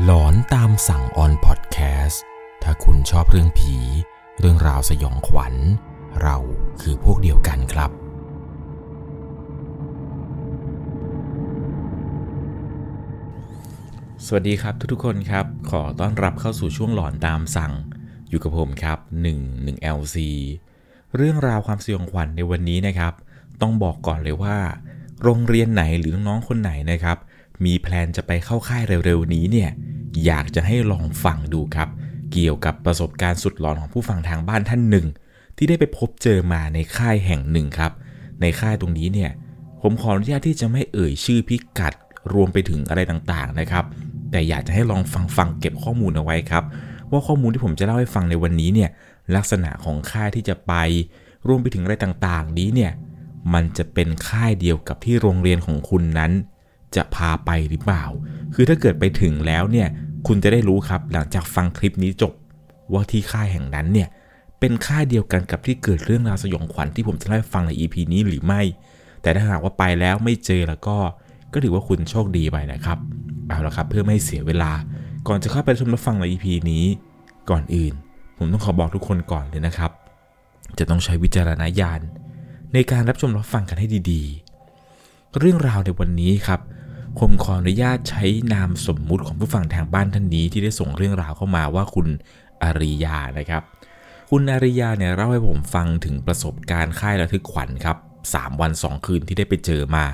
หลอนตามสั่งออนพอดแคสต์ถ้าคุณชอบเรื่องผี เรื่องราวสยองขวัญ เราคือพวกเดียวกันครับ สวัสดีครับทุกๆคนครับ ขอต้อนรับเข้าสู่ช่วงหลอนตามสั่ง อยู่กับผมครับ 1 1 LC เรื่องราวความสยองขวัญในวันนี้นะครับ ต้องบอกก่อนเลยว่า โรงเรียนไหนหรือน้องๆคนไหนนะครับมีแพลนจะไปเข้าค่ายเร็วๆนี้เนี่ย อยากจะให้ลองฟังดูครับ เกี่ยวกับประสบการณ์สุดหลอนของผู้ฟังทางบ้านท่านหนึ่ง ที่ได้ไปพบเจอมาในค่ายแห่งหนึ่งครับ ในค่ายตรงนี้เนี่ยผมขออนุญาตที่จะไม่เอ่ยชื่อพิกัดรวมไปถึงอะไรต่างๆนะครับ แต่อยากจะให้ลองฟังฟังเก็บข้อมูลเอาไว้ครับ ว่าข้อมูลที่ผมจะเล่าให้ฟังในวันนี้เนี่ยลักษณะของค่ายที่จะไปรวมไปถึงอะไรต่างๆ นี้เนี่ยมันจะเป็นค่ายเดียวกับที่โรงเรียนของคุณนั้น จะพาไปหรือเปล่า คือถ้าเกิดไปถึงแล้วเนี่ย คุณจะได้รู้ครับหลังจากฟังคลิปนี้จบว่าที่ค่ายแห่งนั้นเนี่ยเป็นค่ายเดียวกันกับที่เกิดเรื่องราวสยองขวัญที่ผมจะเล่าให้ฟังใน EP นี้หรือไม่ แต่ถ้าหากว่าไปแล้วไม่เจอแล้วก็ก็ถือว่าคุณโชคดีไปนะครับ เอาละครับเพื่อไม่เสียเวลา ก่อนจะเข้าไปชมรับฟังใน EP นี้ ก่อนอื่น ผมต้องขอบอกทุกคนก่อนเลยนะครับ จะต้องใช้วิจารณญาณในการรับชมรับฟังกันให้ดี ๆ เรื่องราวในวันนี้ครับ ผมขออนุญาตใช้นามสมมุติของผู้ฟังทางบ้านท่านนี้ที่ได้ส่งเรื่องราวเข้ามาว่าคุณอาริยานะครับ คุณอาริยาเนี่ยเล่าให้ผมฟังถึงประสบการณ์ค่ายระทึกขวัญครับ3วัน 2 คืนที่ได้ไปเจอมา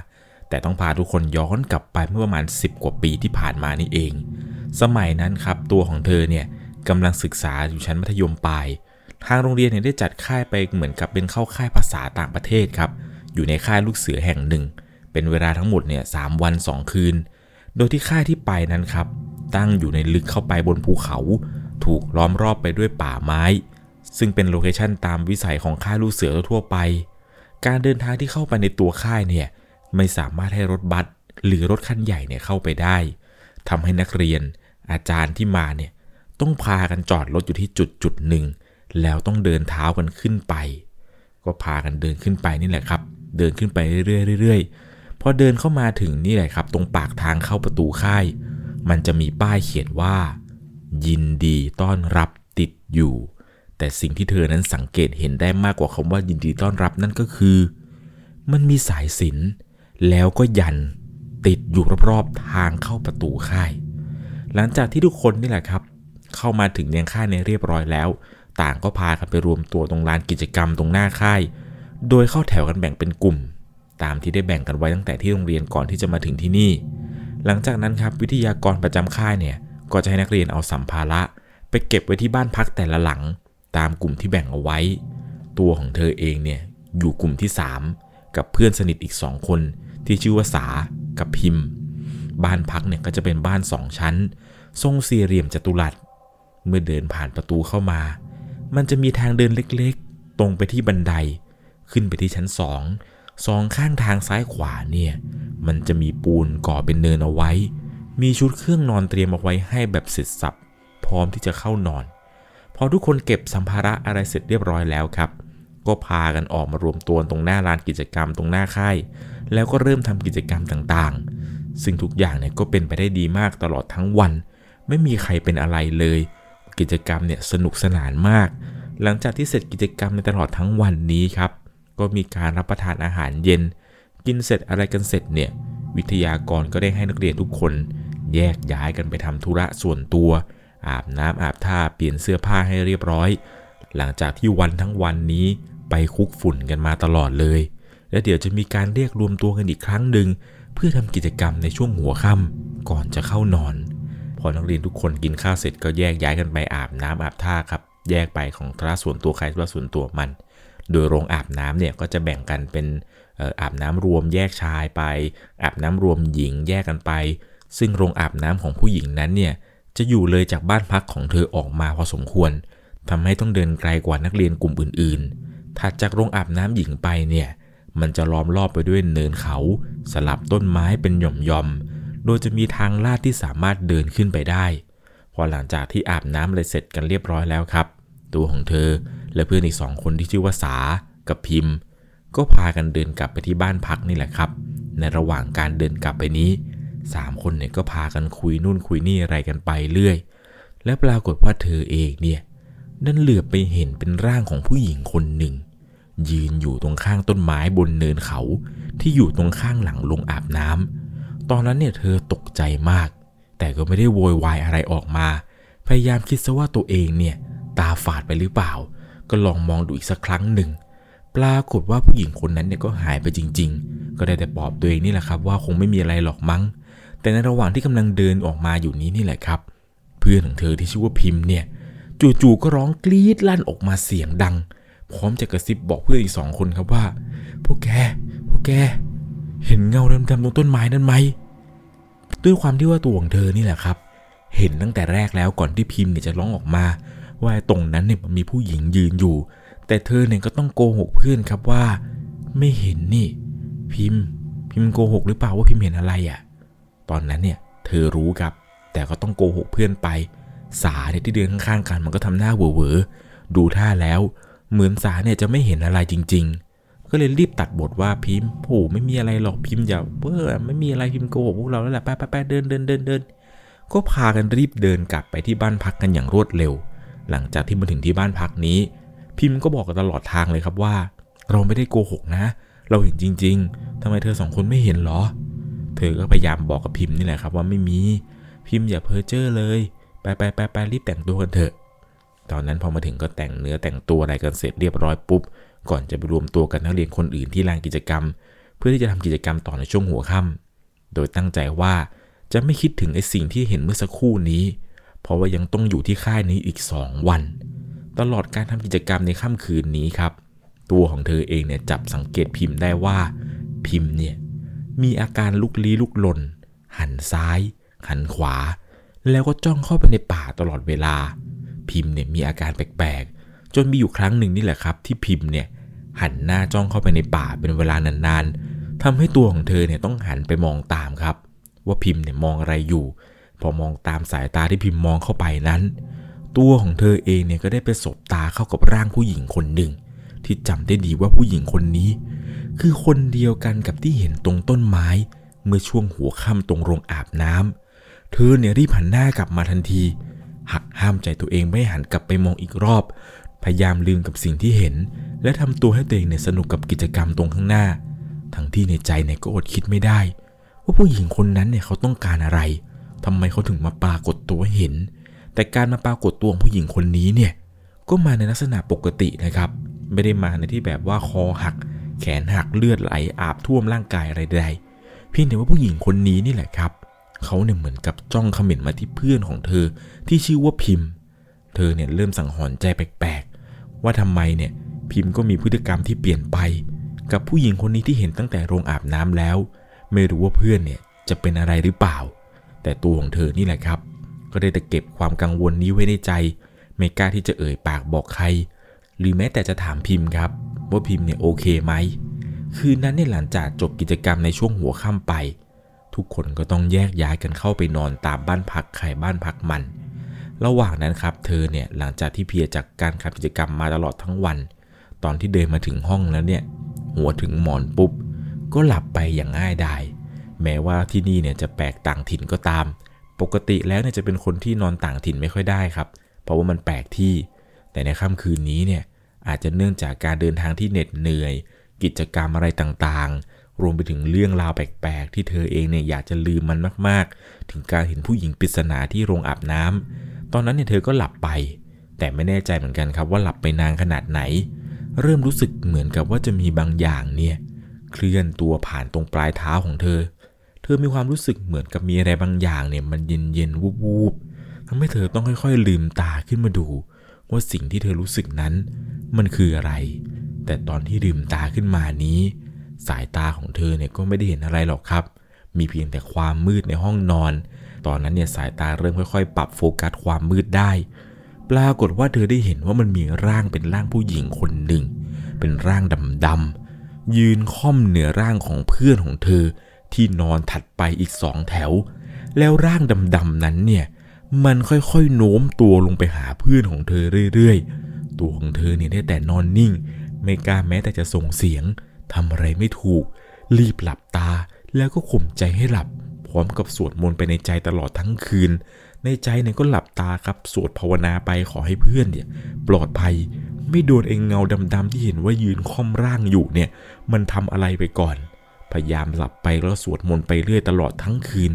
แต่ต้องพาทุกคนย้อนกลับไปเมื่อประมาณ 10 กว่าปีที่ผ่านมานี่เอง สมัยนั้นครับตัวของเธอเนี่ยกำลังศึกษาอยู่ชั้นมัธยมปลายทางโรงเรียนเนี่ยได้จัดค่ายไปเหมือนกับเป็นเข้าค่ายภาษาต่างประเทศครับ อยู่ในค่ายลูกเสือแห่งหนึ่ง เป็นเวลาทั้งหมดเนี่ยสวัน 2 คืน โดยที่ค่ายที่ไปนั้นครับ ตั้งอยู่ในลึกเข้าไปบนภูเขา ถูกล้อมรอบไปด้วยป่าไม้ ซึ่งเป็นโลเคชั่นตามวิสัยของค่ายลูกเสือทั่วไป การเดินทางที่เข้าไปในตัวค่ายเนี่ยไม่สามารถให้รถบัสหรือรถคันใหญ่เนี่ยเข้าไปได้ทำให้นักเรียน อาจารย์ที่มาเนี่ยต้องพากันจอดรถอยู่ที่จุดจุดหนึ่งแล้วต้องเดินเท้ากันขึ้นไป ก็พากันเดินขึ้นไปนี่แหละครับ เดินขึ้นไปเรื่อยๆเรื่อยๆ พอเดินเข้ามาถึงนี่แหละครับ ตรงปากทางเข้าประตูค่าย มันจะมีป้ายเขียนว่า ยินดีต้อนรับติดอยู่ แต่สิ่งที่เธอนั้นสังเกตเห็นได้มากกว่าคำว่ายินดีต้อนรับนั่นก็คือ มันมีสายสินแล้วก็ยันติดอยู่รอบๆทางเข้าประตูค่าย หลังจากที่ทุกคนนี่แหละครับ เข้ามาถึงเนียงค่ายในเรียบร้อยแล้ว ต่างก็พากันไปรวมตัวตรงลานกิจกรรมตรงหน้าค่าย โดยเข้าแถวกันแบ่งเป็นกลุ่ม ตามที่ได้แบ่งกันไว้ตั้งแต่ที่โรงเรียนก่อนที่จะมาถึงที่นี่ หลังจากนั้นครับวิทยากรประจำค่ายเนี่ยก็จะให้นักเรียนเอาสัมภาระ ไปเก็บไว้ที่บ้านพักแต่ละหลัง ตามกลุ่มที่แบ่งเอาไว้ ตัวของเธอเองเนี่ยอยู่กลุ่มที่ 3 กับเพื่อนสนิทอีก2คนที่ชื่อว่าสากับพิมพ์ บ้านพักเนี่ยก็จะเป็นบ้านสองชั้น ทรงสี่เหลี่ยมจัตุรัส เมื่อเดินผ่านประตูเข้ามา มันจะมีทางเดินเล็กๆ ตรงไปที่บันได ขึ้นไปที่ชั้นสอง สองข้างทางซ้ายขวาเนี่ย มันจะมีปูนก่อเป็นเนินเอาไว้ มีชุดเครื่องนอนเตรียมเอาไว้ให้แบบเสร็จสับ พร้อมที่จะเข้านอน พอทุกคนเก็บสัมภาระอะไรเสร็จเรียบร้อยแล้วครับ ก็พากันออกมารวมตัวตรงหน้าลานกิจกรรมตรงหน้าค่าย แล้วก็เริ่มทำกิจกรรมต่างๆ ซึ่งทุกอย่างเนี่ยก็เป็นไปได้ดีมากตลอดทั้งวัน ไม่มีใครเป็นอะไรเลย กิจกรรมเนี่ยสนุกสนานมาก หลังจากที่เสร็จกิจกรรมในตลอดทั้งวันนี้ครับ ก็มีการรับประทานอาหารเย็น กินเสร็จอะไรกันเสร็จเนี่ย วิทยากรก็ได้ให้นักเรียนทุกคน แยกย้ายกันไปทำธุระส่วนตัว อาบน้ำอาบท่าเปลี่ยนเสื้อผ้าให้เรียบร้อย หลังจากที่วันทั้งวันนี้ไปคุกฝุ่นกันมาตลอดเลย และเดี๋ยวจะมีการเรียกรวมตัวกันอีกครั้งหนึ่งเพื่อทำกิจกรรมในช่วงหัวค่ำก่อนจะเข้านอน พอนักเรียนทุกคนกินข้าวเสร็จก็แยกย้ายกันไปอาบน้ำอาบท่าครับ แยกไปของธุระส่วนตัวใครธุระส่วนตัวมัน โดยโรงอาบน้ำเนี่ยก็จะแบ่งกันเป็นอาบน้ำรวมแยกชายไป อาบน้ำรวมหญิงแยกกันไป ซึ่งโรงอาบน้ำของผู้หญิงนั้นเนี่ยจะอยู่เลยจากบ้านพักของเธอออกมาพอสมควรทำให้ต้องเดินไกลกว่านักเรียนกลุ่มอื่นๆ ถัดจากโรงอาบน้ำหญิงไปเนี่ยมันจะล้อมรอบไปด้วยเนินเขา สลับต้นไม้เป็นหย่อมๆ โดยจะมีทางลาดที่สามารถเดินขึ้นไปได้ พอหลังจากที่อาบน้ำเลยเสร็จกันเรียบร้อยแล้วครับ ตัวของเธอ และเพื่อนอีกสองคนที่ชื่อว่าสากับพิมพ์ ก็พากันเดินกลับไปที่บ้านพักนี่แหละครับ ในระหว่างการเดินกลับไปนี้สามคนเนี่ยก็พากันคุยนู่นคุยนี่อะไรกันไปเรื่อย และปรากฏว่าเธอเองเนี่ยนั่นเหลือไปเห็นเป็นร่างของผู้หญิงคนหนึ่ง ยืนอยู่ตรงข้างต้นไม้บนเนินเขาที่อยู่ตรงข้างหลังลงอาบน้ำตอนนั้นเนี่ยเธอตกใจมาก แต่ก็ไม่ได้โวยวายอะไรออกมา พยายามคิดซะว่าตัวเองเนี่ยตาฝาดไปหรือเปล่า ก็ลองมองดูอีกสักครั้งหนึ่ง ปรากฏว่าผู้หญิงคนนั้นเนี่ยก็หายไปจริง ๆ ก็ได้แต่ปลอบตัวเองนี่แหละครับ ว่าคงไม่มีอะไรหรอกมั้ง แต่ในระหว่างที่กำลังเดินออกมาอยู่นี้นี่แหละครับ เพื่อนของเธอที่ชื่อว่าพิมพ์เนี่ย จู่ๆก็ร้องกรี๊ดลั่นออกมาเสียงดัง พร้อมจะกระซิบบอกเพื่อนอีกสองคนครับว่า พวกแก พวกแก เห็นเงาดำๆตรงต้นไม้นั้นไหม ด้วยความที่ว่าตัวของเธอนี่แหละครับ เห็นตั้งแต่แรกแล้วก่อนที่พิมพ์เนี่ยจะร้องออกมา ว่าตรงนั้นเนี่ยมันมีผู้หญิงยืนอยู่ แต่เธอเนี่ยก็ต้องโกหกเพื่อนครับว่า ไม่เห็นนี่ พิมพ์ พิมพ์โกหกหรือเปล่าว่าพิมพ์เห็นอะไรอะ่ะ ตอนนั้นเนี่ยเธอรู้ครับ แต่ก็ต้องโกหกเพื่อนไป สาเนี่ยที่เดินข้างๆกันมันก็ทำหน้าเวอๆดูท่าแล้ว เหมือนสาเนี่ยจะไม่เห็นอะไรจริง ๆ ก็เลยรีบตัดบทว่าพิมพ์โอ้ไม่มีอะไรหรอกพิมพ์อย่าเบ้อไม่มีอะไรพิมพ์โกหกพวกเราแล้วแหละไปไปไปเดินเดินเดินเดินก็พากันรีบเดินกลับไปที่บ้านพักกันอย่างรวดเร็ว หลังจากที่มาถึงที่บ้านพักนี้ พิมพ์ก็บอกกันตลอดทางเลยครับว่า เราไม่ได้โกหกนะ เราเห็นจริง ๆทำไมเธอสองคนไม่เห็นหรอ เธอก็พยายามบอกกับพิมพ์นี่แหละครับว่าไม่มี พิมพ์อย่าเพ้อเจ้อเลย ไปไปไปไปรีบแต่งตัวกันเถอะ ตอนนั้นพอมาถึงก็แต่งเนื้อแต่งตัวอะไรกันเสร็จเรียบร้อยปุ๊บ ก่อนจะไปรวมตัวกันนักเรียนคนอื่นที่ลานกิจกรรม เพื่อที่จะทำกิจกรรมต่อในช่วงหัวค่ำโดยตั้งใจว่าจะไม่คิดถึงไอ้สิ่งที่เห็นเมื่อสักครู่นี้ เพราะว่ายังต้องอยู่ที่ค่ายนี้อีก 2 วัน ตลอดการทำกิจกรรมในค่ำคืนนี้ครับ ตัวของเธอเองเนี่ยจับสังเกตพิมพ์ได้ว่า พิมพ์เนี่ยมีอาการลุกลี้ลุกลน หันซ้าย หันขวา แล้วก็จ้องเข้าไปในป่าตลอดเวลา พิมพ์เนี่ยมีอาการแปลกๆ จนมีอยู่ครั้งหนึ่งนี่แหละครับ ที่พิมพ์เนี่ยหันหน้าจ้องเข้าไปในป่าเป็นเวลานานๆทำให้ตัวของเธอเนี่ยต้องหันไปมองตามครับ ว่าพิมพ์เนี่ยมองอะไรอยู่ พอมองตามสายตาที่พิมพ์มองเข้าไปนั้น ตัวของเธอเองเนี่ยก็ได้ไปสบตาเข้ากับร่างผู้หญิงคนหนึ่ง ที่จำได้ดีว่าผู้หญิงคนนี้ คือคนเดียวกันกับที่เห็นตรงต้นไม้ เมื่อช่วงหัวค่ำตรงโรงอาบน้ำเธอเนี่ยรีบหันหน้ากลับมาทันทีหักห้ามใจตัวเองไม่หันกลับไปมองอีกรอบ พยายามลืมกับสิ่งที่เห็น และทำตัวให้ตัวเองเนี่ยสนุกกับกิจกรรมตรงข้างหน้า ทั้งที่ในใจเนี่ยก็อดคิดไม่ได้ ว่าผู้หญิงคนนั้นเนี่ยเขาต้องการอะไร ทำไมเขาถึงมาปรากฏตัวเห็น แต่การมาปรากฏตัวของผู้หญิงคนนี้เนี่ย ก็มาในลักษณะปกตินะครับ ไม่ได้มาในที่แบบว่าคอหัก แขนหักเลือดไหลอาบท่วมร่างกายอะไรใดเพียงแต่ว่าผู้หญิงคนนี้นี่แหละครับ เขาเนี่ยเหมือนกับจ้องเขม็นมาที่เพื่อนของเธอที่ชื่อว่าพิมพ์ เธอเนี่ยเริ่มสังหรณ์ใจแปลกๆ ว่าทำไมเนี่ยพิมพ์ก็มีพฤติกรรมที่เปลี่ยนไป กับผู้หญิงคนนี้ที่เห็นตั้งแต่โรงอาบน้ำแล้ว ไม่รู้ว่าเพื่อนเนี่ยจะเป็นอะไรหรือเปล่า แต่ตัวของเธอนี่แหละครับ ก็ได้แต่เก็บความกังวลนี้ไว้ในใจ ไม่กล้าที่จะเอ่ยปากบอกใคร หรือแม้แต่จะถามพิมพ์ครับ ว่าพิมพ์เนี่ยโอเคไหม คืนนั้นเนี่ยหลังจากจบกิจกรรมในช่วงหัวค่ำไป ทุกคนก็ต้องแยกย้ายกันเข้าไปนอนตามบ้านพักใครบ้านพักมัน ระหว่างนั้นครับ เธอเนี่ยหลังจากที่เพียจากการทำกิจกรรมมาตลอดทั้งวัน ตอนที่เดินมาถึงห้องแล้วเนี่ยหัวถึงหมอนปุ๊บก็หลับไปอย่างง่ายดาย แม้ว่าที่นี่เนี่ยจะแปลกต่างถิ่นก็ตาม ปกติแล้วเนี่ยจะเป็นคนที่นอนต่างถิ่นไม่ค่อยได้ครับ เพราะว่ามันแปลกที่ แต่ในค่ำคืนนี้เนี่ยอาจจะเนื่องจากการเดินทางที่เหน็ดเหนื่อย กิจกรรมอะไรต่างๆ รวมไปถึงเรื่องราวแปลกๆ ที่เธอเองเนี่ยอยากจะลืมมันมากๆ ถึงการเห็นผู้หญิงปริศนาที่โรงอาบน้ำตอนนั้นเนี่ยเธอก็หลับไป แต่ไม่แน่ใจเหมือนกันครับว่าหลับไปนานขนาดไหน เริ่มรู้สึกเหมือนกับว่าจะมีบางอย่างเนี่ยเคลื่อนตัวผ่านตรงปลายเท้าของเธอ ธอมีความรู้สึกเหมือนกับมีอะไรบางอย่างเนี่ยมันเย็นเย็นวูบวูบทำให้เธอต้องค่อยๆ ลืมตาขึ้นมาดู ว่าสิ่งที่เธอรู้สึกนั้น มันคืออะไร แต่ตอนที่ลืมตาขึ้นมานี้ สายตาของเธอเนี่ยก็ไม่ได้เห็นอะไรหรอกครับ มีเพียงแต่ความมืดในห้องนอน ตอนนั้นเนี่ยสายตาเริ่มค่อยๆ ปรับโฟกัสความมืดได้ ปรากฏว่าเธอได้เห็นว่ามันมีร่างเป็นร่างผู้หญิงคนหนึ่ง เป็นร่างดำๆยืนค่อมเหนือร่างของเพื่อนของเธอ ที่นอนถัดไปอีกสองแถว แล้วร่างดำๆนั้นเนี่ย มันค่อยๆโน้มตัวลงไปหาเพื่อนของเธอเรื่อยๆ ตัวของเธอเนี่ยได้แต่นอนนิ่ง ไม่กล้าแม้แต่จะส่งเสียงทำอะไรไม่ถูก รีบหลับตาแล้วก็ข่มใจให้หลับ พร้อมกับสวดมนต์ไปในใจตลอดทั้งคืน ในใจเนี่ยก็หลับตาครับสวดภาวนาไปขอให้เพื่อนเนี่ย ปลอดภัยไม่โดนเองเงาดำๆที่เห็นว่ายืนค่อมร่างอยู่เนี่ย มันทำอะไรไปก่อน พยายามหลับไปแล้วสวดมนต์ไปเรื่อยตลอดทั้งคืน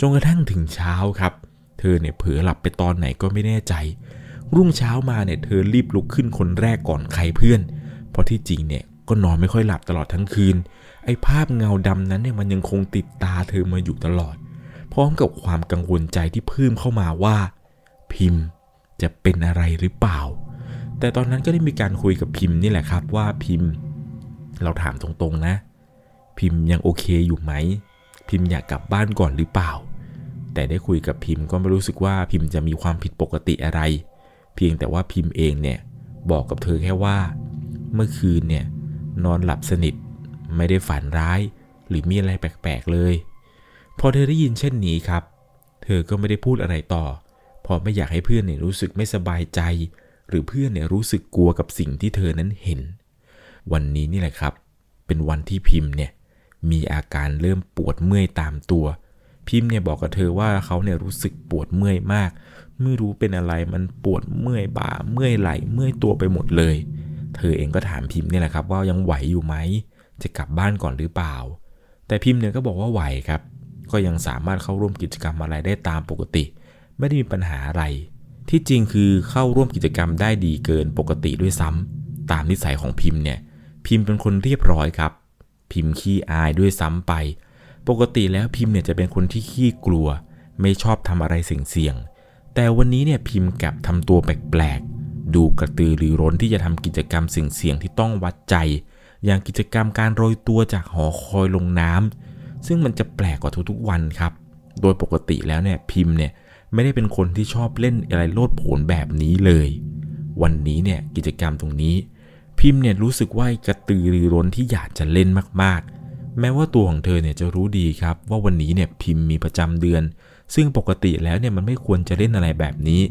จนกระทั่งถึงเช้าครับ เธอเนี่ยเผลอหลับไปตอนไหนก็ไม่แน่ใจ รุ่งเช้ามาเนี่ยเธอรีบลุกขึ้นคนแรกก่อนใครเพื่อน เพราะที่จริงเนี่ยก็นอนไม่ค่อยหลับตลอดทั้งคืน ไอ้ภาพเงาดำนั้นเนี่ยมันยังคงติดตาเธอมาอยู่ตลอด พร้อมกับความกังวลใจที่เพิ่มเข้ามาว่า พิมพ์จะเป็นอะไรหรือเปล่า แต่ตอนนั้นก็ได้มีการคุยกับพิมพ์นี่แหละครับว่าพิมพ์ เราถามตรงๆนะ พิมพ์ยังโอเคอยู่ไหม พิมพ์อยากกลับบ้านก่อนหรือเปล่า แต่ได้คุยกับพิมพ์ก็ไม่รู้สึกว่าพิมพ์จะมีความผิดปกติอะไร เพียงแต่ว่าพิมพ์เองเนี่ยบอกกับเธอแค่ว่า เมื่อคืนเนี่ยนอนหลับสนิท ไม่ได้ฝันร้าย หรือมีอะไรแปลกๆเลย พอเธอได้ยินเช่นนี้ครับ เธอก็ไม่ได้พูดอะไรต่อเพราะไม่อยากให้เพื่อนเนี่ยรู้สึกไม่สบายใจ หรือเพื่อนเนี่ยรู้สึกกลัวกับสิ่งที่เธอนั้นเห็น วันนี้นี่แหละครับ เป็นวันที่พิมพ์เนี่ย มีอาการเริ่มปวดเมื่อยตามตัว พิมพ์เนี่ยบอกกับเธอว่าเขาเนี่ยรู้สึกปวดเมื่อยมาก ไม่รู้เป็นอะไรมันปวดเมื่อยบ่าเมื่อยไหล่เมื่อยตัวไปหมดเลย เธอเองก็ถามพิมพ์นี่แหละครับว่ายังไหวอยู่ไหมจะกลับบ้านก่อนหรือเปล่า แต่พิมพ์เนี่ยก็บอกว่าไหวครับ ก็ยังสามารถเข้าร่วมกิจกรรมอะไรได้ตามปกติ ไม่ได้มีปัญหาอะไร ที่จริงคือเข้าร่วมกิจกรรมได้ดีเกินปกติด้วยซ้ำตามนิสัยของพิมพ์เนี่ยพิมพ์เป็นคนเรียบร้อยครับ พิมพ์ขี้อายด้วยซ้ำไป ปกติแล้วพิมพ์เนี่ยจะเป็นคนที่ขี้กลัว ไม่ชอบทำอะไรเสี่ยงๆแต่วันนี้เนี่ยพิมพ์กลับทำตัวแปลกๆ ดูกระตือรือร้นที่จะทำกิจกรรมเสี่ยงๆที่ต้องวัดใจ อย่างกิจกรรมการโรยตัวจากหอคอยลงน้ำซึ่งมันจะแปลกกว่าทุกๆวันครับ โดยปกติแล้วเนี่ยพิมพ์เนี่ยไม่ได้เป็นคนที่ชอบเล่นอะไรโลดโผนแบบนี้เลย วันนี้เนี่ยกิจกรรมตรงนี้ พิมพ์เนี่ยรู้สึกว่ากระตือรือร้นที่อยากจะเล่นมากๆ แม้ว่าตัวของเธอเนี่ยจะรู้ดีครับ ว่าวันนี้เนี่ยพิมพ์มีประจำเดือน ซึ่งปกติแล้วเนี่ยมันไม่ควรจะเล่นอะไรแบบนี้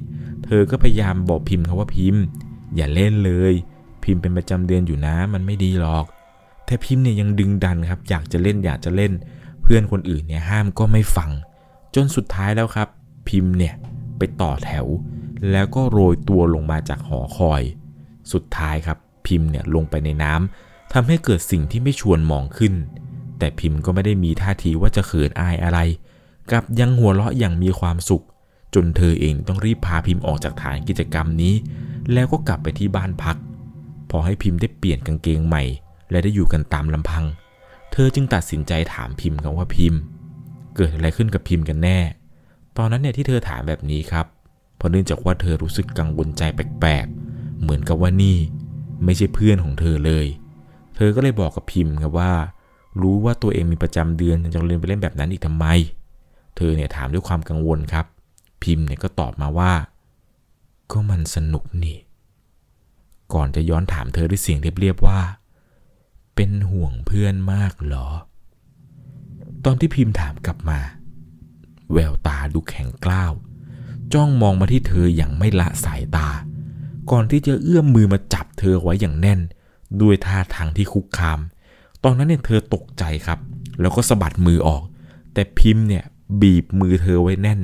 เธอก็พยายามบอกพิมพ์เขาว่าพิมพ์ อย่าเล่นเลย พิมพ์เป็นประจำเดือนอยู่นะมันไม่ดีหรอก แต่พิมพ์เนี่ยยังดึงดันครับ อยากจะเล่นอยากจะเล่น เพื่อนคนอื่นเนี่ยห้ามก็ไม่ฟัง จนสุดท้ายแล้วครับ พิมพ์เนี่ยไปต่อแถว แล้วก็โรยตัวลงมาจากหอคอย สุดท้ายครับ พิมพ์เนี่ยลงไปในน้ำทำให้เกิดสิ่งที่ไม่ชวนมองขึ้น แต่พิมพ์ก็ไม่ได้มีท่าทีว่าจะเขินอายอะไรกลับยังหัวเราะอย่างมีความสุข จนเธอเองต้องรีบพาพิมพ์ออกจากฐานกิจกรรมนี้ แล้วก็กลับไปที่บ้านพัก พอให้พิมพ์ได้เปลี่ยนกางเกงใหม่ และได้อยู่กันตามลำพัง เธอจึงตัดสินใจถามพิมพ์ครับว่าพิมพ์ เกิดอะไรขึ้นกับพิมพ์กันแน่ ตอนนั้นเนี่ยที่เธอถามแบบนี้ครับเพราะเนื่องจากว่าเธอรู้สึกกังวลใจแปลกๆ เหมือนกับว่านี่ ไม่ใช่เพื่อนของเธอเลย เธอก็เลยบอกกับพิมพ์ครับว่า รู้ว่าตัวเองมีประจำเดือนจะเรียนไปเล่นแบบนั้นอีกทำไม เธอเนี่ยถามด้วยความกังวลครับ พิมพ์เนี่ยก็ตอบมาว่า ก็มันสนุกนี่ ก่อนจะย้อนถามเธอด้วยเสียงเรียบๆว่า เป็นห่วงเพื่อนมากเหรอ ตอนที่พิมพ์ถามกลับมา แววตาดูแข็งกล้าว จ้องมองมาที่เธออย่างไม่ละสายตา ก่อนที่จะเอื้อมมือมาจับเธอไว้อย่างแน่น ด้วยท่าทางที่คุกคาม ตอนนั้นเนี่ยเธอตกใจครับ แล้วก็สะบัดมือออก แต่พิมพ์เนี่ยบีบมือเธอไว้แน่น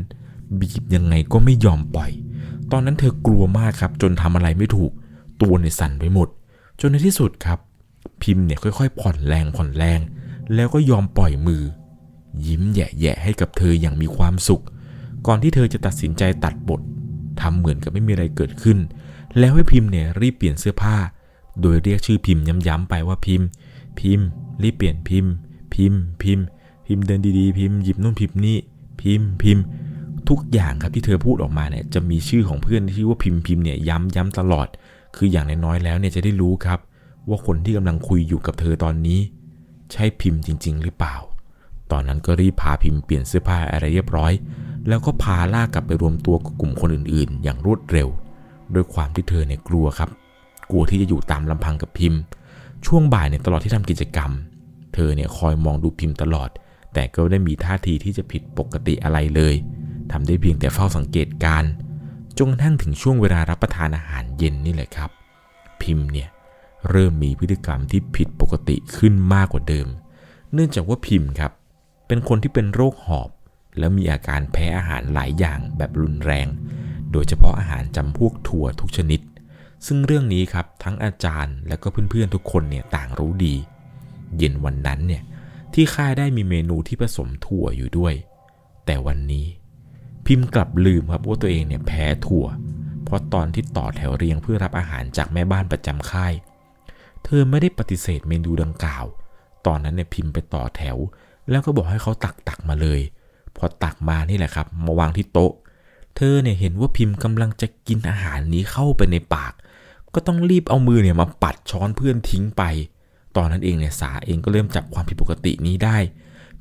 บีบยังไงก็ไม่ยอมปล่อย ตอนนั้นเธอกลัวมากครับ จนทำอะไรไม่ถูก ตัวเนี่ยสั่นไปหมด จนในที่สุดครับ พิมพ์เนี่ยค่อยๆ ผ่อนแรงผ่อนแรง แล้วก็ยอมปล่อยมือ ยิ้มแย่ๆให้กับเธออย่างมีความสุข ก่อนที่เธอจะตัดสินใจตัดบททำเหมือนกับไม่มีอะไรเกิดขึ้น แล้วให้พิมพ์เนี่ยรีบเปลี่ยนเสื้อผ้า โดยเรียกชื่อพิมพ์ย้ำๆไปว่าพิมพ์ พิมพ์ รีบเปลี่ยนพิมพ์ พิมพ์ พิมพ์ พิมพ์เดินดีๆ พิมพ์หยิบนู่นพิมพ์นี่พิมพ์พิมพ์ ทุกอย่างครับที่เธอพูดออกมาเนี่ยจะมีชื่อของเพื่อนที่ชื่อว่าพิมพ์พิมพ์เนี่ยย้ำย้ำตลอด คืออย่างน้อยๆแล้วเนี่ยจะได้รู้ครับ ว่าคนที่กำลังคุยอยู่กับเธอตอนนี้ ใช่พิมพ์จริง ๆ หรือเปล่า ตอนนั้นก็รีบพาพิมพ์เปลี่ยนเสื้อผ้าอะไรเรียบร้อย แล้วก็พาล่ากลับไปรวมตัวกับกลุ่มคนอื่นๆ อย่างรวดเร็ว โดยความที่เธอเนี่ยกลัวครับ กลัวที่จะอยู่ตามลำพังกับพิมพ์ ช่วงบ่ายเนี่ยตลอดที่ทำกิจกรรม เธอเนี่ยคอยมองดูพิมพ์ตลอด แต่ก็ไม่ได้มีท่าทีที่จะผิดปกติอะไรเลยทำได้เพียงแต่เฝ้าสังเกตการจนกระทั่งถึงช่วงเวลารับประทานอาหารเย็นนี่แหละครับ พิมพ์เนี่ยเริ่มมีพฤติกรรมที่ผิดปกติขึ้นมากกว่าเดิม เนื่องจากว่าพิมพ์ครับ เป็นคนที่เป็นโรคหอบ แล้วมีอาการแพ้อาหารหลายอย่างแบบรุนแรง โดยเฉพาะอาหารจำพวกถั่วทุกชนิด ซึ่งเรื่องนี้ครับทั้งอาจารย์และก็เพื่อนๆทุกคนเนี่ยต่างรู้ดี เย็นวันนั้นเนี่ยที่ค่ายได้มีเมนูที่ผสมถั่วอยู่ด้วย แต่วันนี้ พิมพ์กลับลืมครับว่าตัวเองเนี่ยแพ้ถั่ว เพราะตอนที่ต่อแถวเรียงเพื่อรับอาหารจากแม่บ้านประจำค่าย เธอไม่ได้ปฏิเสธเมนูดังกล่าว ตอนนั้นเนี่ยพิมพ์ไปต่อแถว แล้วก็บอกให้เขาตักตักมาเลย พอตักมานี่แหละครับ มาวางที่โต๊ะ เธอเนี่ยเห็นว่าพิมพ์กำลังจะกินอาหารนี้เข้าไปในปาก ก็ต้องรีบเอามือเนี่ยมาปัดช้อนเพื่อนทิ้งไป ตอนนั้นเองเนี่ยสาเองก็เริ่มจับความผิดปกตินี้ได้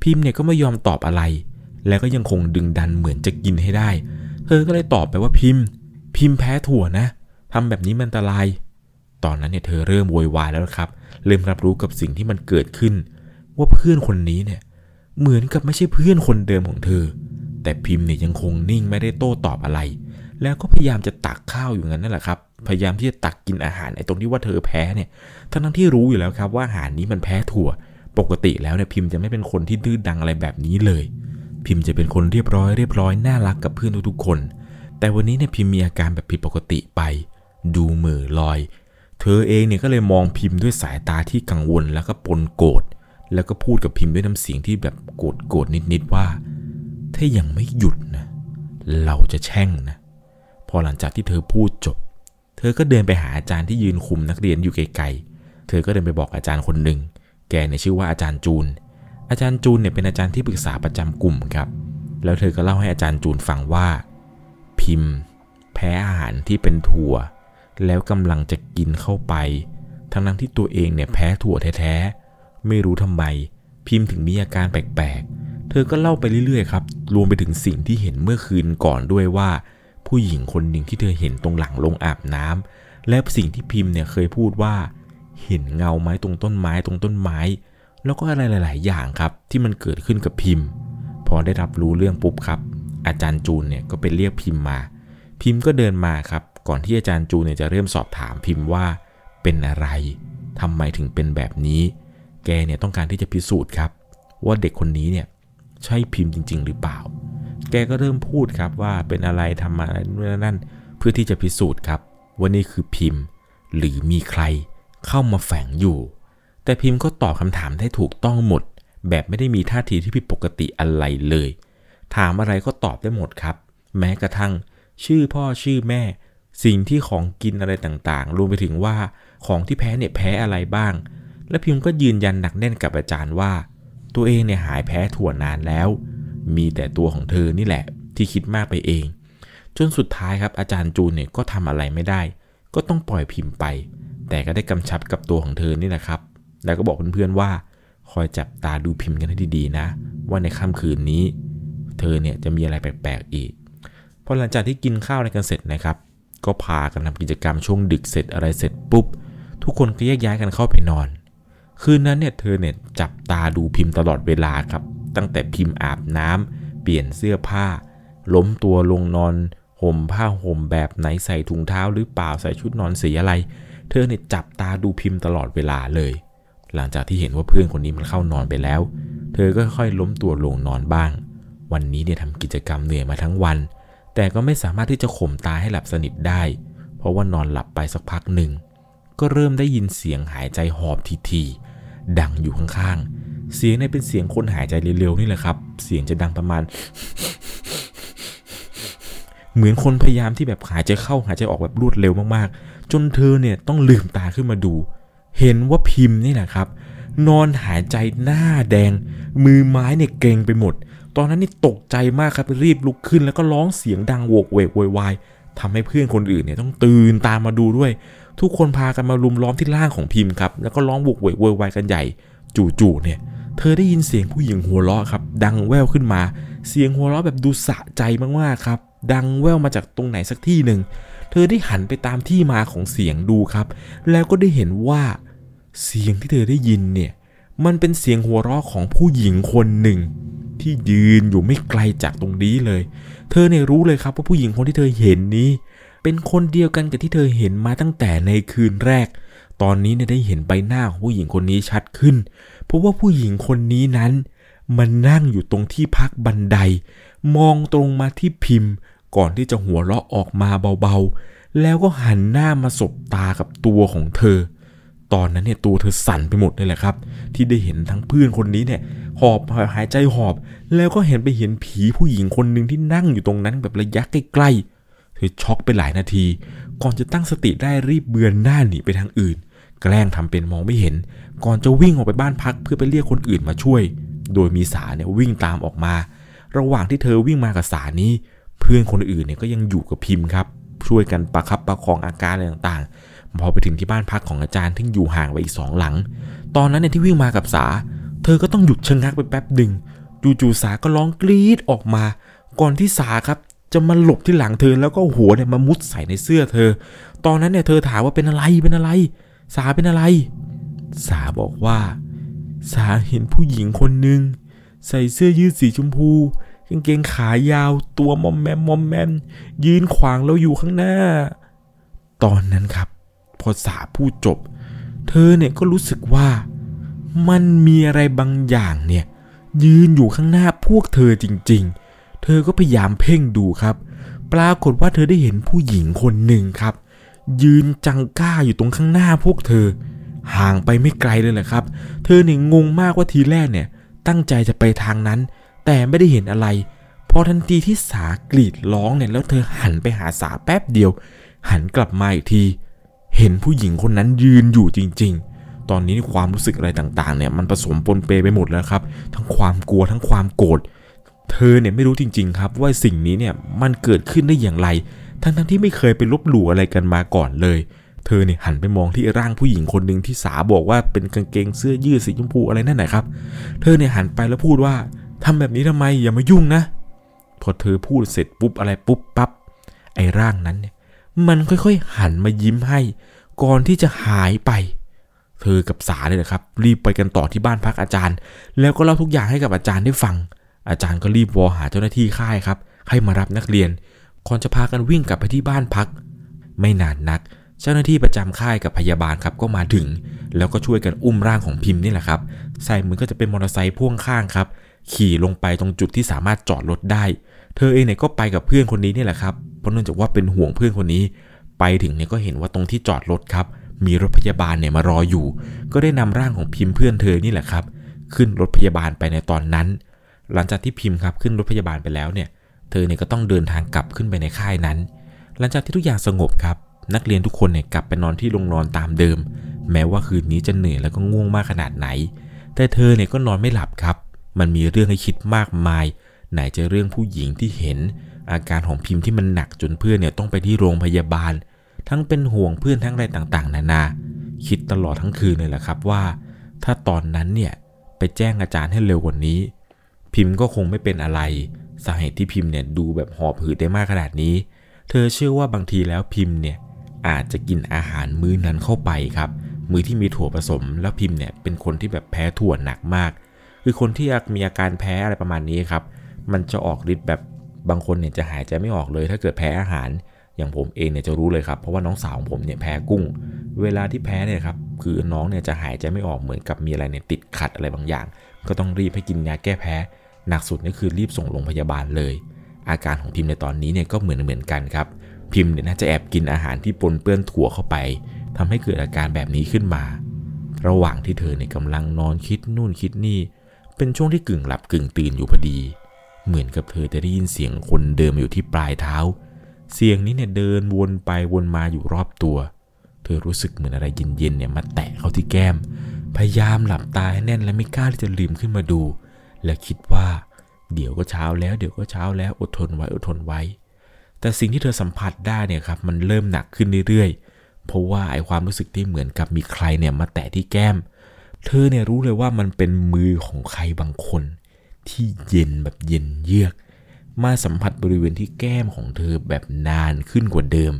พิมพ์เนี่ยก็ไม่ยอมตอบอะไร แล้วก็ยังคงดึงดันเหมือนจะกินให้ได้ เธอก็เลยตอบไปว่าพิมพ์ พิมพ์แพ้ถั่วนะทำแบบนี้มันอันตราย ตอนนั้นเนี่ยเธอเริ่มโวยวายแล้วครับเริ่มรับรู้กับสิ่งที่มันเกิดขึ้น ว่าเพื่อนคนนี้เนี่ยเหมือนกับไม่ใช่เพื่อนคนเดิมของเธอ แต่พิมพ์เนี่ยยังคงนิ่งไม่ได้โต้ตอบอะไร แล้วก็พยายามจะตักข้าวอยู่งั้นนั่นแหละครับพยายามที่จะตักกินอาหารไอ้ตรงที่ว่าเธอแพ้เนี่ยทั้งทั้งที่รู้อยู่แล้วครับว่าอาหารนี้มันแพ้ถั่ว ปกติแล้วเนี่ยพิมพ์จะไม่เป็นคนที่ดื้อดังอะไรแบบนี้เลย พิมพ์จะเป็นคนเรียบร้อยเรียบร้อยน่ารักกับเพื่อนทุกๆคน แต่วันนี้เนี่ยพิมพ์มีอาการแบบผิดปกติไป ดูเหม่อลอย เธอเองเนี่ยก็เลยมองพิมพ์ด้วยสายตาที่กังวลแล้วก็ปนโกรธแล้วก็พูดกับพิมพ์ด้วยน้ำเสียงที่แบบโกรธโกรธนิดๆว่า ถ้ายังไม่หยุดนะ เราจะแช่งนะ พอหลังจากที่เธอพูดจบ เธอก็เดินไปหาอาจารย์ที่ยืนคุมนักเรียนอยู่ไกลๆ เธอก็เดินไปบอกอาจารย์คนหนึ่ง แกเนี่ยชื่อว่าอาจารย์จูน อาจารย์จูนเนี่ยเป็นอาจารย์ที่ปรึกษาประจำกลุ่มครับ แล้วเธอก็เล่าให้อาจารย์จูนฟังว่า พิมพ์ แพ้อาหารที่เป็นถั่ว แล้วกำลังจะกินเข้าไป ทั้งนั้นที่ตัวเองเนี่ยแพ้ถั่วแท้ๆ ไม่รู้ทำไม พิมพ์ถึงมีอาการแปลกๆ อก็เล่าไปเรื่อยๆครับ รวมไปถึงสิ่งที่เห็นเมื่อคืนก่อนด้วยว่า ผู้หญิงคนหนึ่งที่เธอเห็นตรงหลังลงอาบน้ำและสิ่งที่พิมพ์เนี่ยเคยพูดว่า เห็นเงาไม้ตรงต้นไม้ตรงต้นไม้ แล้วก็อะไรหลาย ๆ อย่างครับ ที่มันเกิดขึ้นกับพิมพ์ พอได้รับรู้เรื่องปุ๊บครับ อาจารย์จูนเนี่ยก็ไปเรียกพิมพ์มา พิมพ์ก็เดินมาครับ ก่อนที่อาจารย์จูนเนี่ยจะเริ่มสอบถามพิมพ์ว่า เป็นอะไรทำไมถึงเป็นแบบนี้ แกเนี่ยต้องการที่จะพิสูจน์ครับ ว่าเด็กคนนี้เนี่ย ใช่พิมพ์จริง ๆ หรือเปล่า แกก็เริ่มพูดครับว่าเป็นอะไรทำมาอะไรนู่นนั่น เพื่อที่จะพิสูจน์ครับว่านี่คือพิมพ์ หรือมีใครเข้ามาแฝงอยู่ แต่พิมพ์ก็ตอบคำถามได้ถูกต้องหมด แบบไม่ได้มีท่าทีที่ผิดปกติอะไรเลย ถามอะไรก็ตอบได้หมดครับ แม้กระทั่ง ชื่อพ่อชื่อแม่ สิ่งที่ของกินอะไรต่างๆ รวมไปถึงว่าของที่แพ้เนี่ยแพ้อะไรบ้าง และพิมพ์ก็ยืนยันหนักแน่นกับอาจารย์ว่า ตัวเองเนี่ยหายแพ้ถั่วนานแล้ว มีแต่ตัวของเธอนี่แหละที่คิดมากไปเอง จนสุดท้ายครับอาจารย์จูนเนี่ยก็ทำอะไรไม่ได้ ก็ต้องปล่อยพิมพ์ไป แต่ก็ได้กำชับกับตัวของเธอนี่แหละครับ แล้วก็บอกเพื่อนๆว่า คอยจับตาดูพิมพ์กันให้ดีๆนะ ว่าในค่ำคืนนี้ เธอเนี่ยจะมีอะไรแปลกๆอีกพอหลังจากที่กินข้าวในกันเสร็จนะครับ ก็พากันทำกิจกรรมช่วงดึกเสร็จอะไรเสร็จปุ๊บ ทุกคนก็แยกย้ายกันเข้าไปนอน คืนนั้นเนี่ยเธอเนี่ยจับตาดูพิมพ์ตลอดเวลาครับ ตั้งแต่พิมพ์อาบน้ำเปลี่ยนเสื้อผ้า ล้มตัวลงนอนห่มผ้าห่มแบบไหนใส่ถุงเท้าหรือเปล่าใส่ชุดนอนสีอะไร เธอเนี่ยจับตาดูพิมพ์ตลอดเวลาเลย หลังจากที่เห็นว่าเพื่อนคนนี้มันเข้านอนไปแล้ว เธอก็ค่อยล้มตัวลงนอนบ้าง วันนี้เนี่ยทำกิจกรรมเหนื่อยมาทั้งวัน แต่ก็ไม่สามารถที่จะข่มตาให้หลับสนิทได้ เพราะว่านอนหลับไปสักพักหนึ่งก็เริ่มได้ยินเสียงหายใจหอบทีๆ ดังอยู่ข้างๆ เสียงเนี่ยเป็นเสียงคนหายใจเร็วๆนี่แหละครับ เสียงจะดังประมาณ เหมือนคนพยายามที่แบบหายใจเข้าหายใจออกแบบรวดเร็วมากๆ จนเธอเนี่ยต้องลืมตาขึ้นมาดู เห็นว่าพิมพ์นี่แหละครับ นอนหายใจหน้าแดง มือไม้เนี่ยเกรงไปหมด ตอนนั้นนี่ตกใจมากครับรีบลุกขึ้นแล้วก็ร้องเสียงดังโวกเวกโวยวายทำให้เพื่อนคนอื่นเนี่ยต้องตื่นตามมาดูด้วย ทุกคนพากันมารุมล้อมที่ร่างของพิมพ์ครับ แล้วก็ร้องโวกเวกโวยวายกันใหญ่ จู่ๆเนี่ย เธอได้ยินเสียงผู้หญิงหัวเราะครับ ดังแว่วขึ้นมา เสียงหัวเราะแบบดูสะใจมากๆครับ ดังแว่วมาจากตรงไหนสักที่หนึ่ง เธอได้หันไปตามที่มาของเสียงดูครับ แล้วก็ได้เห็นว่า เสียงที่เธอได้ยินเนี่ย มันเป็นเสียงหัวเราะของผู้หญิงคนหนึ่ง ที่ยืนอยู่ไม่ไกลจากตรงนี้เลย เธอเนี่ยรู้เลยครับว่าผู้หญิงคนที่เธอเห็นนี้ เป็นคนเดียวกันกับที่เธอเห็นมาตั้งแต่ในคืนแรก ตอนนี้เนี่ยได้เห็นใบหน้าของผู้หญิงคนนี้ชัดขึ้น เพราะว่าผู้หญิงคนนี้นั้น มันนั่งอยู่ตรงที่พักบันได มองตรงมาที่พิมพ์ ก่อนที่จะหัวเราะออกมาเบาๆ แล้วก็หันหน้ามาสบตากับตัวของเธอ ตอนนั้นเนี่ยตัวเธอสั่นไปหมดเลยแหละครับ ที่ได้เห็นทั้งเพื่อนคนนี้เนี่ยหอบหายใจหอบ แล้วก็เห็นไปเห็นผีผู้หญิงคนหนึ่งที่นั่งอยู่ตรงนั้นแบบระยะใกล้ๆ เธอช็อกไปหลายนาที ก่อนจะตั้งสติได้รีบเบือนหน้าหนีไปทางอื่น แกล้งทำเป็นมองไม่เห็น ก่อนจะวิ่งออกไปบ้านพักเพื่อไปเรียกคนอื่นมาช่วย โดยมีสาเนี่ยวิ่งตามออกมา ระหว่างที่เธอวิ่งมากับสานี้ เพื่อนคนอื่นเนี่ยก็ยังอยู่กับพิมพ์ครับ ช่วยกันประคับประคองอาการอะไรต่างๆ พอไปถึงที่บ้านพักของอาจารย์ที่อยู่ห่างไปอีกสองหลัง ตอนนั้นเนี่ยที่วิ่งมากับสา เธอก็ต้องหยุดชะงักไปแป๊บหนึ่งจู่ๆสาก็ร้องกรี๊ดออกมา ก่อนที่สาครับ จะมาหลบที่หลังเธอแล้วก็หัวเนี่ยมามุดใส่ในเสื้อเธอ ตอนนั้นเนี่ยเธอถามว่าเป็นอะไรเป็นอะไร สาเป็นอะไร สาบอกว่า สาเห็นผู้หญิงคนหนึ่งใส่เสื้อยืดสีชมพูกางเกงขายาวตัวมอมแมมมอมแมมยืนขวางเราอยู่ข้างหน้า ตอนนั้นครับ พอสาพูดจบ เธอเนี่ยก็รู้สึกว่า มันมีอะไรบางอย่างเนี่ย ยืนอยู่ข้างหน้าพวกเธอจริง ๆ เธอก็พยายามเพ่งดูครับ ปรากฏว่าเธอได้เห็นผู้หญิงคนหนึ่งครับ ยืนจังก้าอยู่ตรงข้างหน้าพวกเธอ ห่างไปไม่ไกลเลยแหละครับ เธอเนี่ยงงมากว่าทีแรกเนี่ย ตั้งใจจะไปทางนั้น แต่ไม่ได้เห็นอะไรพอทันทีที่สากรีดร้องเนี่ยแล้วเธอหันไปหาสาแป๊บเดียว หันกลับมาอีกที เห็นผู้หญิงคนนั้นยืนอยู่จริง ๆ ตอนนี้ความรู้สึกอะไรต่างๆเนี่ยมันผสมปนเปไปหมดแล้วครับ ทั้งความกลัวทั้งความโกรธ เธอเนี่ยไม่รู้จริง ๆ ครับว่าสิ่งนี้เนี่ยมันเกิดขึ้นได้อย่างไร ทั้งๆที่ไม่เคยไปลบหลู่อะไรกันมาก่อนเลย เธอเนี่ยหันไปมองที่ร่างผู้หญิงคนหนึ่งที่สาบอกว่าเป็นกางเกงเสื้อยืดสีชมพูอะไรนั่นแหละครับ เธอเนี่ยหันไปแล้วพูดว่าทำแบบนี้ทำไมอย่ามายุ่งนะ พอเธอพูดเสร็จปุ๊บอะไรปุ๊บปั๊บไอ้ร่างนั้นเนี่ย มันค่อยๆหันมายิ้มให้ ก่อนที่จะหายไป เธอกับสาเลยนะครับ รีบไปกันต่อที่บ้านพักอาจารย์ แล้วก็เล่าทุกอย่างให้กับอาจารย์ได้ฟัง อาจารย์ก็รีบวอหาเจ้าหน้าที่ค่ายครับ ให้มารับนักเรียน ก่อนจะพากันวิ่งกลับไปที่บ้านพัก ไม่นานนัก เจ้าหน้าที่ประจำค่ายกับพยาบาลครับก็มาถึง แล้วก็ช่วยกันอุ้มร่างของพิมพ์นี่แหละครับ ใส่เหมือนก็จะเป็นมอเตอร์ไซค์พ่วงข้างครับ ขี่ลงไปตรงจุดที่สามารถจอดรถได้ เธอเองเนี่ยก็ไปกับเพื่อนคนนี้นี่แหละครับ เพราะเนื่องจากว่าเป็นห่วงเพื่อนคนนี้ ไปถึงเนี่ยก็เห็นว่าตรงที่จอดรถครับ มีรถพยาบาลเนี่ยมารออยู่ ก็ได้นำร่างของพิมพ์เพื่อนเธอนี่แหละครับ ขึ้นรถพยาบาลไปในตอนนั้น หลังจากที่พิมพ์ครับขึ้นรถพยาบาลไปแล้วเนี่ย เธอเนี่ยก็ต้องเดินทางกลับขึ้นไปในค่ายนั้น หลังจากที่ทุกอย่างสงบครับ นักเรียนทุกคนเนี่ยกลับไปนอนที่โรงนอนตามเดิม แม้ว่าคืนนี้จะเหนื่อยแล้วก็ง่วงมากขนาดไหน แต่เธอเนี่ยก็นอนไม่หลับครับ มันมีเรื่องให้คิดมากมาย ไหนจะเรื่องผู้หญิงที่เห็น อาการของพิมพ์ที่มันหนักจนเพื่อนเนี่ยต้องไปที่โรงพยาบาล ทั้งเป็นห่วงเพื่อนทั้งอะไรต่างๆ นานา คิดตลอดทั้งคืนเลยแหละครับว่า ถ้าตอนนั้นเนี่ยไปแจ้งอาจารย์ให้เร็วกว่านี้ พิมพ์ก็คงไม่เป็นอะไร สาเหตุที่พิมพ์เนี่ยดูแบบหอบหืดได้มากขนาดนี้ เธอเชื่อว่าบางทีแล้วพิมพ์เนี่ยอาจจะกินอาหารมื้อนั้นเข้าไปครับ มื้อที่มีถั่วผสม แล้วพิมพ์เนี่ยเป็นคนที่แบบแพ้ถั่วหนักมาก คือคนที่มีอาการแพ้อะไรประมาณนี้ครับ มันจะออกฤทธิ์แบบบางคนเนี่ยจะหายใจไม่ออกเลย ถ้าเกิดแพ้อาหาร อย่างผมเองเนี่ยจะรู้เลยครับเพราะว่าน้องสาวของผมเนี่ยแพ้กุ้ง เวลาที่แพ้เนี่ยครับคือน้องเนี่ยจะหายใจไม่ออกเหมือนกับมีอะไรเนี่ยติดขัดอะไรบางอย่าง ก็ต้องรีบให้กินยาแก้แพ้ หนักสุดนี่คือรีบส่งโรงพยาบาลเลย อาการของพิมพ์ในตอนนี้เนี่ยก็เหมือนเหมือนกันครับ พิมพ์เนี่ยน่าจะแอบกินอาหารที่ปนเปื้อนถั่วเข้าไปทำให้เกิดอาการแบบนี้ขึ้นมา ระหว่างที่เธอเนี่ยกำลังนอนคิดนู่นคิดนี่ เป็นช่วงที่กึ่งหลับกึ่งตื่นอยู่พอดี เหมือนกับเธอจะได้ยินเสียงคนเดินมอยู่ที่ปลายเท้า เสียงนี้เนี่ยเดินวนไปวนมาอยู่รอบตัว เธอรู้สึกเหมือนอะไรเย็นๆเนี่ยมาแตะเข้าที่แก้ม พยายามหลับตาให้แน่นและไม่กล้าที่จะลืมขึ้นมาดู และคิดว่า เดี๋ยวก็เช้าแล้วเดี๋ยวก็เช้าแล้วอดทนไว้อดทนไว้ แต่สิ่งที่เธอสัมผัสได้เนี่ยครับมันเริ่มหนักขึ้นเรื่อยๆ เพราะว่าไอความรู้สึกที่เหมือนกับมีใครเนี่ยมาแตะที่แก้ม เธอเนี่ยรู้เลยว่ามันเป็นมือของใครบางคน ที่เย็นแบบเย็นเยือก มาสัมผัสบริเวณที่แก้มของเธอแบบนานขึ้นกว่าเดิม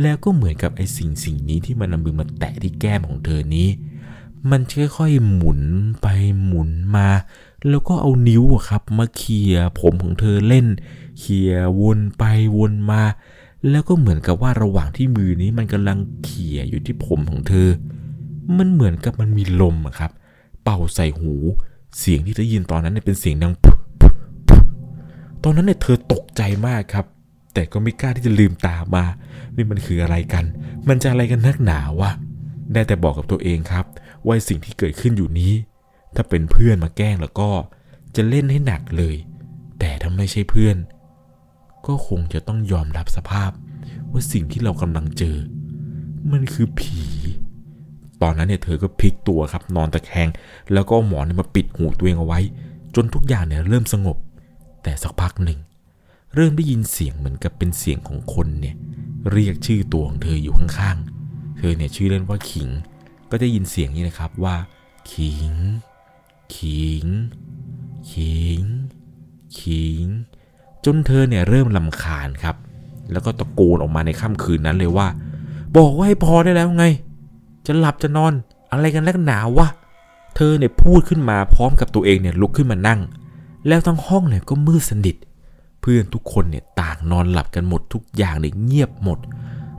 แล้วก็เหมือนกับไอ้สิ่งสิ่งนี้ที่มันนำมือมาแตะที่แก้มของเธอนี้ มันค่อยๆหมุนไปหมุนมา แล้วก็เอานิ้วครับมาเขี่ยผมของเธอเล่นเขี่ยวนไปวนมา แล้วก็เหมือนกับว่าระหว่างที่มือนี้มันกำลังเขี่ยอยู่ที่ผมของเธอ มันเหมือนกับมันมีลมอะครับ เป่าใส่หู เสียงที่เธอยินตอนนั้นเนี่ยเป็นเสียงดังตอนนั้นเนี่ยเธอตกใจมากครับ แต่ก็ไม่กล้าที่จะลืมตามา นี่มันคืออะไรกัน มันจะอะไรกันนักหนาวะ ได้แต่บอกกับตัวเองครับ ว่าสิ่งที่เกิดขึ้นอยู่นี้ ถ้าเป็นเพื่อนมาแกล้งแล้วก็จะเล่นให้หนักเลย แต่ถ้าไม่ใช่เพื่อน ก็คงจะต้องยอมรับสภาพ ว่าสิ่งที่เรากำลังเจอ มันคือผี ตอนนั้นเนี่ยเธอก็พลิกตัวครับนอนตะแคง แล้วก็เอาหมอนมาปิดหูตัวเองเอาไว้ จนทุกอย่างเนี่ยเริ่มสงบ แต่สักพักหนึ่ง เริ่มได้ยินเสียงเหมือนกับเป็นเสียงของคนเนี่ยเรียกชื่อตัวของเธออยู่ข้างๆ เธอเนี่ยชื่อเล่นว่าขิง ก็ได้ยินเสียงนี้นะครับว่า ขิง ขิง ขิง ขิง จนเธอเนี่ยเริ่มลำคาญครับ แล้วก็ตะโกนออกมาในค่ำคืนนั้นเลยว่า บอกว่าให้พอได้แล้วไง จะหลับจะนอน อะไรกันนักหนาวะ เธอเนี่ยพูดขึ้นมาพร้อมกับตัวเองเนี่ยลุกขึ้นมานั่ง แล้วทั้งห้องเนี่ยก็มืดสนิทเพื่อนทุกคนเนี่ยต่างนอนหลับกันหมดทุกอย่างเนี่ยเงียบหมด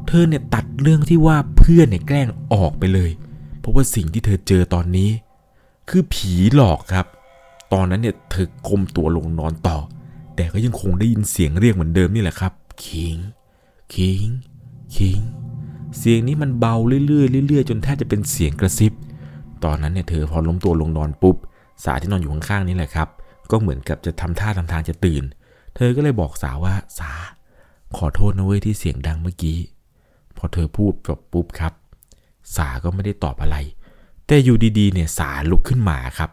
เธอเนี่ยตัดเรื่องที่ว่าเพื่อนเนี่ยแกล้งออกไปเลย เพราะว่าสิ่งที่เธอเจอตอนนี้ คือผีหลอกครับ ตอนนั้นเนี่ยเธอคมตัวลงนอนต่อ แต่ก็ยังคงได้ยินเสียงเรียกเหมือนเดิมนี่แหละครับคิงคิงคิงเสียงนี้มันเบาเรื่อยๆเรื่อยๆจนแทบจะเป็นเสียงกระซิบ ตอนนั้นเนี่ยเธอพอล้มตัวลงนอนปุ๊บ สาที่นอนอยู่ข้างๆนี่แหละครับ ก็เหมือนกับจะทำท่าทำทางจะตื่น เธอก็เลยบอกสาว่าสาขอโทษนะเว้ยที่เสียงดังเมื่อกี้ พอเธอพูดจบปุ๊บครับ สาก็ไม่ได้ตอบอะไร แต่อยู่ดีๆเนี่ยสาลุกขึ้นมาครับ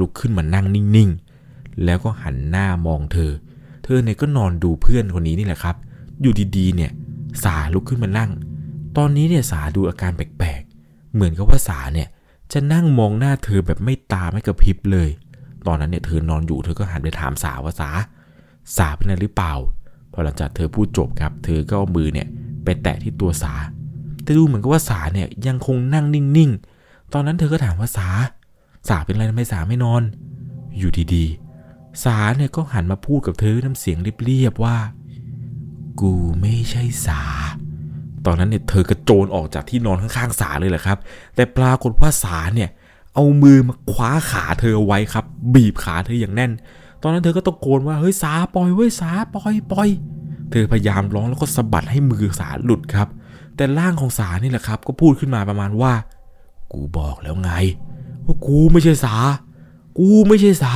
ลุกขึ้นมานั่งนิ่งๆ แล้วก็หันหน้ามองเธอ เธอเนี่ยก็นอนดูเพื่อนคนนี้นี่แหละครับ อยู่ดีๆเนี่ยสาลุกขึ้นมานั่ง ตอนนี้เนี่ยสาดูอาการแปลกๆ เหมือนกับว่าสาเนี่ยจะนั่งมองหน้าเธอแบบไม่ตาไม่กระพริบเลย ตอนนั้นเนี่ยเธอนอนอยู่เธอก็หันไปถามสาว่าสา สาเป็นอะไรหรือเปล่า พอหลังจากเธอพูดจบครับ เธอก็เอามือเนี่ยไปแตะที่ตัวสา แต่ดูเหมือนกับว่าสาเนี่ยยังคงนั่งนิ่งๆ ตอนนั้นเธอก็ถามว่าสา สาเป็นอะไรทำไมสาไม่นอน อยู่ดีๆ สาเนี่ยก็หันมาพูดกับเธอน้ำเสียงเรียบๆว่า กูไม่ใช่สา ตอนนั้นเนี่ยเธอกระโจนออกจากที่นอนข้างๆสาเลยแหละครับ แต่ปรากฏว่าสาเนี่ยเอามือมาคว้าขาเธอไว้ครับ บีบขาเธออย่างแน่น ตอนนั้นเธอก็ตะโกนว่าเฮ้ยสาปล่อยเว้ยสาปล่อยปล่อย เธอพยายามร้องแล้วก็สะบัดให้มือสาหลุดครับ แต่ร่างของสานี่แหละครับ ก็พูดขึ้นมาประมาณว่า กูบอกแล้วไง ว่ากูไม่ใช่สา กูไม่ใช่สา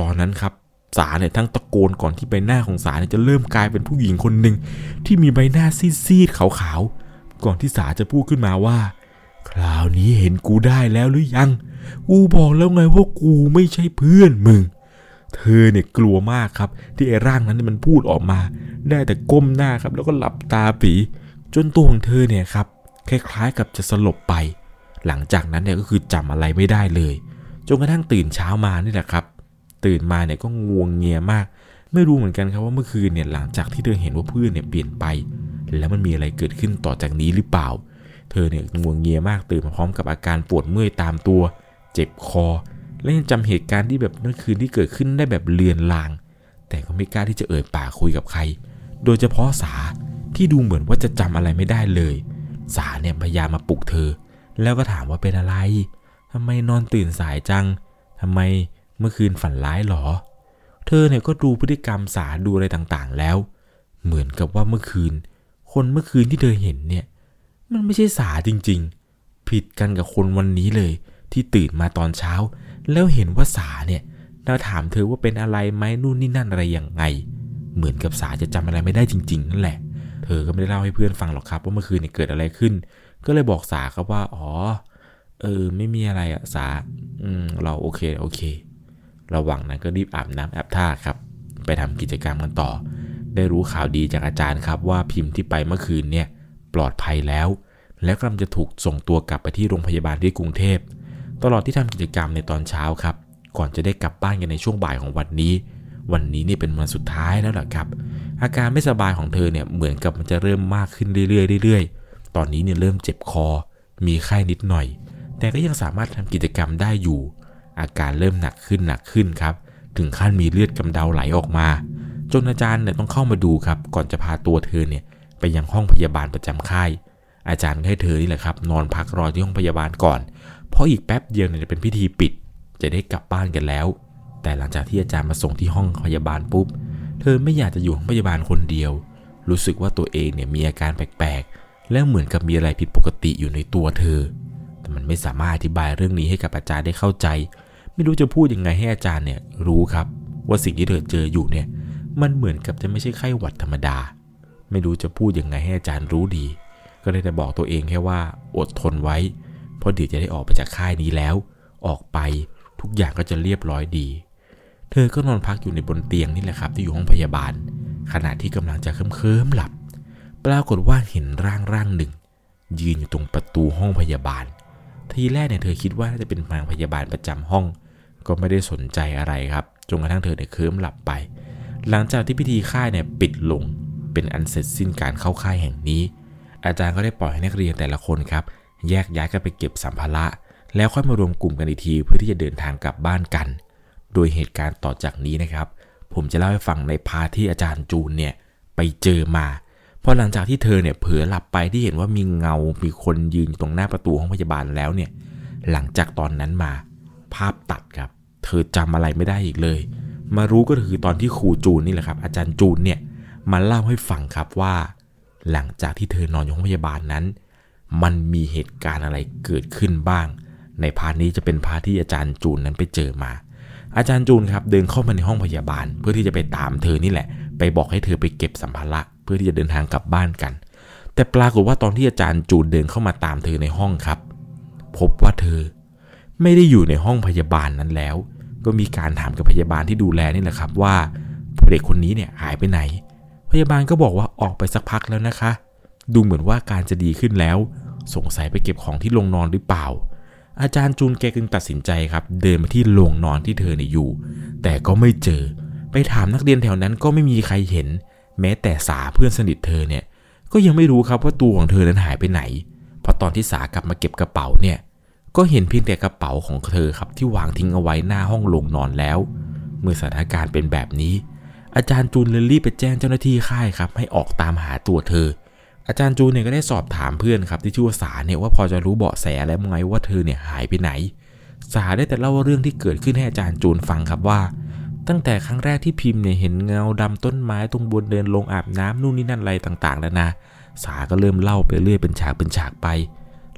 ตอนนั้นครับสาเนี่ยทั้งตะโกนก่อนที่ใบหน้าของสาเนี่ยจะเริ่มกลายเป็นผู้หญิงคนหนึ่งที่มีใบหน้าซีดๆขาวๆก่อนที่สาจะพูดขึ้นมาว่า คราวนี้เห็นกูได้แล้วหรือยัง กูบอกแล้วไงว่ากูไม่ใช่เพื่อนมึง เธอเนี่ยกลัวมากครับ ที่ไอ้ร่างนั้นมันพูดออกมา ได้แต่ก้มหน้าครับ แล้วก็หลับตาปี จนตัวของเธอเนี่ยครับคล้ายๆกับจะสลบไป หลังจากนั้นเนี่ยก็คือจำอะไรไม่ได้เลยจนกระทั่งตื่นเช้ามานี่แหละครับ ตื่นมาเนี่ยก็งวงเงียมาก ไม่รู้เหมือนกันครับว่าเมื่อคืนเนี่ยหลังจากที่เธอเห็นว่าเพื่อนเนี่ยเปลี่ยนไป แล้วมันมีอะไรเกิดขึ้นต่อจากนี้หรือเปล่า เธอเนี่ยงวงเงียมากตื่นมาพร้อมกับอาการปวดเมื่อยตามตัว เจ็บคอ และยังจำเหตุการณ์ที่แบบเมื่อคืนที่เกิดขึ้นได้แบบเลือนลาง แต่ก็ไม่กล้าที่จะเอ่ยปากคุยกับใคร โดยเฉพาะสา ที่ดูเหมือนว่าจะจำอะไรไม่ได้เลย สาเนี่ยพยายามมาปลุกเธอ แล้วก็ถามว่าเป็นอะไรทำไมนอนตื่นสายจังทำไมเมื่อคืนฝันร้ายหรอ เธอเนี่ยก็ดูพฤติกรรมสาดูอะไรต่างๆ แล้ว เหมือนกับว่าเมื่อคืน คนเมื่อคืนที่เธอเห็นเนี่ย มันไม่ใช่สาจริง ๆ ผิดกันกับคนวันนี้เลย ที่ตื่นมาตอนเช้า แล้วเห็นว่าสาเนี่ยเราถามเธอว่าเป็นอะไรไหมนู่นนี่นั่นอะไรยังไง เหมือนกับสาจะจำอะไรไม่ได้จริง ๆ นั่นแหละ เธอก็ไม่ได้เล่าให้เพื่อนฟังหรอกครับว่าเมื่อคืนเนี่ยเกิดอะไรขึ้น ก็เลยบอกสาครับว่าอ๋อเออไม่มีอะไรอะสาอืมเราโอเคโอเคระหว่างนั้นก็รีบอาบน้ำอาบท่าครับ ไปทำกิจกรรมกันต่อ ได้รู้ข่าวดีจากอาจารย์ครับ ว่าพิมพ์ที่ไปเมื่อคืนเนี่ยปลอดภัยแล้ว และกำลังจะถูกส่งตัวกลับไปที่โรงพยาบาลที่กรุงเทพ ตลอดที่ทำกิจกรรมในตอนเช้าครับ ก่อนจะได้กลับบ้านกันในช่วงบ่ายของวันนี้ วันนี้นี่เป็นวันสุดท้ายแล้วล่ะครับ อาการไม่สบายของเธอเนี่ยเหมือนกับมันจะเริ่มมากขึ้นเรื่อยๆเรื่อยๆ ตอนนี้เนี่ยเริ่มเจ็บคอ มีไข้นิดหน่อย แต่ก็ยังสามารถทำกิจกรรมได้อยู่ อาการเริ่มหนักขึ้นหนักขึ้นครับ ถึงขั้นมีเลือดกำเดาไหลออกมา จนอาจารย์เนี่ยต้องเข้ามาดูครับ ก่อนจะพาตัวเธอเนี่ยไปยังห้องพยาบาลประจำค่ายอาจารย์ให้เธอนี่แหละครับ นอนพักรอที่ห้องพยาบาลก่อน เพราะอีกแป๊บเดียวเนี่ยจะเป็นพิธีปิด จะได้กลับบ้านกันแล้ว แต่หลังจากที่อาจารย์มาส่งที่ห้องพยาบาลปุ๊บ เธอไม่อยากจะอยู่ห้องพยาบาลคนเดียว รู้สึกว่าตัวเองเนี่ยมีอาการแปลกๆ และเหมือนกับมีอะไรผิดปกติอยู่ในตัวเธอ แต่มันไม่สามารถอธิบายเรื่องนี้ให้กับอาจารย์ได้เข้าใจ ไม่รู้จะพูดยังไงให้อาจารย์เนี่ยรู้ครับ ว่าสิ่งที่เธอเจออยู่เนี่ย มันเหมือนกับจะไม่ใช่ไข้หวัดธรรมดา ไม่รู้จะพูดยังไงให้อาจารย์รู้ดี ก็เลยแต่บอกตัวเองแค่ว่าอดทนไว้ เพราะเดี๋ยวจะได้ออกไปจากค่ายนี้แล้ว ออกไปทุกอย่างก็จะเรียบร้อยดี เธอก็นอนพักอยู่ในบนเตียงนี่แหละครับ ที่อยู่ห้องพยาบาล ขณะที่กำลังจะเคลิ้มหลับ ปรากฏว่าเห็นร่างร่างหนึ่ง ยืนอยู่ตรงประตูห้องพยาบาล ทีแรกเนี่ยเธอคิดว่าน่าจะเป็นนางพยาบาลประจำห้อง ก็ไม่ได้สนใจอะไรครับจนกระทั่งเธอเนี่ยเคลิ้มหลับไป หลังจากที่พิธีค่ายเนี่ยปิดลงเป็นอันเสร็จสิ้นการเข้าค่ายแห่งนี้ อาจารย์ก็ได้ปล่อยให้นักเรียนแต่ละคนครับ แยกย้ายกันไปเก็บสัมภาระ แล้วค่อยมารวมกลุ่มกันอีกทีเพื่อที่จะเดินทางกลับบ้านกัน โดยเหตุการณ์ต่อจากนี้นะครับ ผมจะเล่าให้ฟังในพาที่อาจารย์จูนเนี่ยไปเจอมาพอหลังจากที่เธอเนี่ยเผลอหลับไปที่เห็นว่ามีเงา มีคนยืนอยู่ตรงหน้าประตูห้องพยาบาลแล้วเนี่ย หลังจากตอนนั้นมา ภาพตัดครับ เธอจำอะไรไม่ได้อีกเลย มารู้ก็คือตอนที่ครูจูนนี่แหละครับ อาจารย์จูนเนี่ยมาเล่าให้ฟังครับว่า หลังจากที่เธอนอนอยู่ห้องพยาบาลนั้น มันมีเหตุการณ์อะไรเกิดขึ้นบ้าง ใน part นี้จะเป็น part ที่อาจารย์จูนนั้นไปเจอมา อาจารย์จูนครับเดินเข้ามาในห้องพยาบาล เพื่อที่จะไปตามเธอนี่แหละ ไปบอกให้เธอไปเก็บสัมภาระเพื่อที่จะเดินทางกลับบ้านกัน แต่ปรากฏว่าตอนที่อาจารย์จูนเดินเข้ามาตามเธอในห้องครับ พบว่าเธอไม่ได้อยู่ในห้องพยาบาลนั้นแล้ว ก็มีการถามกับพยาบาลที่ดูแลนี่แหละครับว่าเด็กคนนี้เนี่ยหายไปไหน พยาบาลก็บอกว่าออกไปสักพักแล้วนะคะ ดูเหมือนว่าการจะดีขึ้นแล้ว สงสัยไปเก็บของที่โรงนอนหรือเปล่า อาจารย์จูนแกจึงตัดสินใจครับ เดินมาที่โรงนอนที่เธอเนี่ยอยู่ แต่ก็ไม่เจอ ไปถามนักเรียนแถวนั้นก็ไม่มีใครเห็น แม้แต่สาเพื่อนสนิทเธอเนี่ย ก็ยังไม่รู้ครับว่าตัวของเธอนั้นหายไปไหน เพราะตอนที่สากลับมาเก็บกระเป๋าเนี่ย ก็เห็นเพียงแต่กระเป๋าของเธอครับที่วางทิ้งเอาไว้หน้าห้องโรงนอนแล้ว เมื่อสถานการณ์เป็นแบบนี้ อาจารย์จูนเลยรีบไปแจ้งเจ้าหน้าที่ค่ายครับ ให้ออกตามหาตัวเธอ อาจารย์จูนเนี่ยก็ได้สอบถามเพื่อนครับที่ชื่อว่าสาเนี่ยว่าพอจะรู้เบาะแสอะไรบ้างไหมว่าเธอเนี่ยหายไปไหน สาได้แต่เล่าเรื่องที่เกิดขึ้นให้อาจารย์จูนฟังครับว่า ตั้งแต่ครั้งแรกที่พิมพ์เนี่ยเห็นเงาดำต้นไม้ตรงบนเดินลงอาบน้ำนู่นนี่นั่นอะไรต่างๆแล้วนะสาก็เริ่มเล่าไปเรื่อยเป็นฉากเป็นฉากไป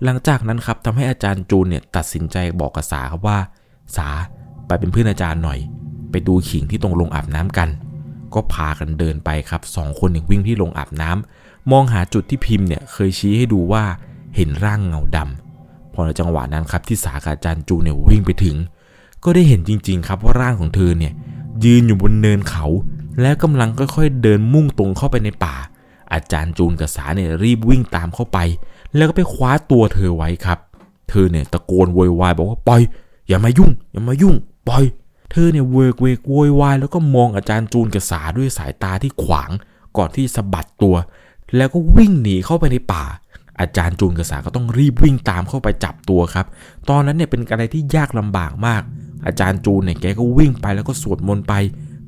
หลังจากนั้นครับทำให้อาจารย์จูนเนี่ยตัดสินใจบอกกับสาครับว่า สาไปเป็นเพื่อนอาจารย์หน่อย ไปดูขิงที่ตรงลงอาบน้ำกัน ก็พากันเดินไปครับสองคนหนึ่งวิ่งที่ลงอาบน้ำ มองหาจุดที่พิมพ์เนี่ยเคยชี้ให้ดูว่าเห็นร่างเงาดำพอในจังหวะนั้นครับที่สากับอาจารย์จูเนี่ยวิ่งไปถึง ก็ได้เห็นจริงๆครับว่าร่างของเธอเนี่ยยืนอยู่บนเนินเขา และกำลังค่อยๆเดินมุ่งตรงเข้าไปในป่า อาจารย์จูนกับสาเนี่ยรีบวิ่งตามเข้าไป แล้วก็ไปคว้าตัวเธอไว้ครับ เธอเนี่ยตะโกนโวยวายบอกว่าปล่อย อย่ามายุ่ง อย่ามายุ่งปล่อย เธอเนี่ยเวกเวกโวยวายแล้วก็มองอาจารย์จูนกับสาด้วยสายตาที่ขวางก่อนที่สะบัดตัว แล้วก็วิ่งหนีเข้าไปในป่า อาจารย์จูนกับสาก็ต้องรีบวิ่งตามเข้าไปจับตัวครับ ตอนนั้นเนี่ยเป็นอะไรที่ยากลำบากมาก อาจารย์จูนเนี่ยแกก็วิ่งไปแล้วก็สวดมนต์ไป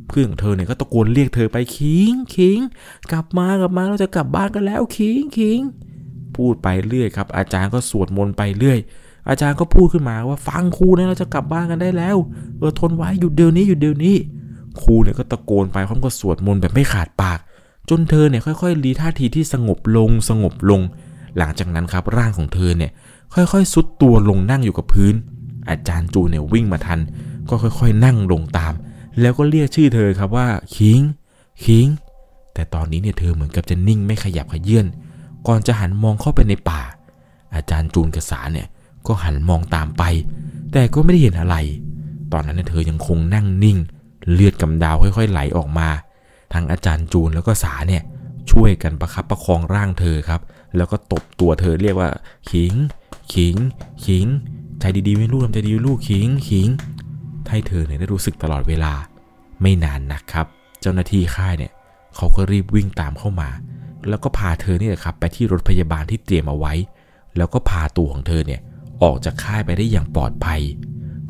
เพื่อนของเธอเนี่ยก็ตะโกนเรียกเธอไปคิงคิงกลับมากลับมาเราจะกลับบ้านกันแล้วคิงคิงพูดไปเรื่อยครับ อาจารย์ก็สวดมนต์ไปเรื่อย อาจารย์ก็พูดขึ้นมาว่าฟังครูนะเราจะกลับบ้านกันได้แล้วเออทนไว้หยุดเดี๋ยวนี้หยุดเดี๋ยวนี้ครูเนี่ยก็ตะโกนไปพร้อมกับสวดมนต์แบบไม่ขาดปาก จนเธอเนี่ยค่อยๆรีท่าทีที่สงบลงสงบลง หลังจากนั้นครับร่างของเธอเนี่ยค่อยๆซุดตัวลงนั่งอยู่กับพื้น อาจารย์จูเนี่ยวิ่งมาทัน ก็ค่อยๆ นั่งลงตาม แล้วก็เรียกชื่อเธอครับว่าคิงคิงแต่ตอนนี้เนี่ยเธอเหมือนกับจะนิ่งไม่ขยับขยื่นก่อนจะหันมองเข้าไปในป่า อาจารย์จูนกับสาเนี่ยก็หันมองตามไป แต่ก็ไม่ได้เห็นอะไร ตอนนั้นเนี่ยเธอยังคงนั่งนิ่ง เลือดกำดาวค่อย ๆ ไหลออกมา ทั้งอาจารย์จูนแล้วก็สาเนี่ยช่วยกันประคับประคองร่างเธอครับ แล้วก็ตบตัวเธอเรียกว่า ขิง ขิง ขิง ใจดีๆไม่ลูกทำใจดีลูกขิง ขิงให้เธอเนี่ยได้รู้สึกตลอดเวลา ไม่นานนะครับ เจ้าหน้าที่ค่ายเนี่ยเขาก็รีบวิ่งตามเข้ามา แล้วก็พาเธอเนี่ยครับไปที่รถพยาบาลที่เตรียมเอาไว้ แล้วก็พาตัวของเธอเนี่ยออกจากค่ายไปได้อย่างปลอดภัย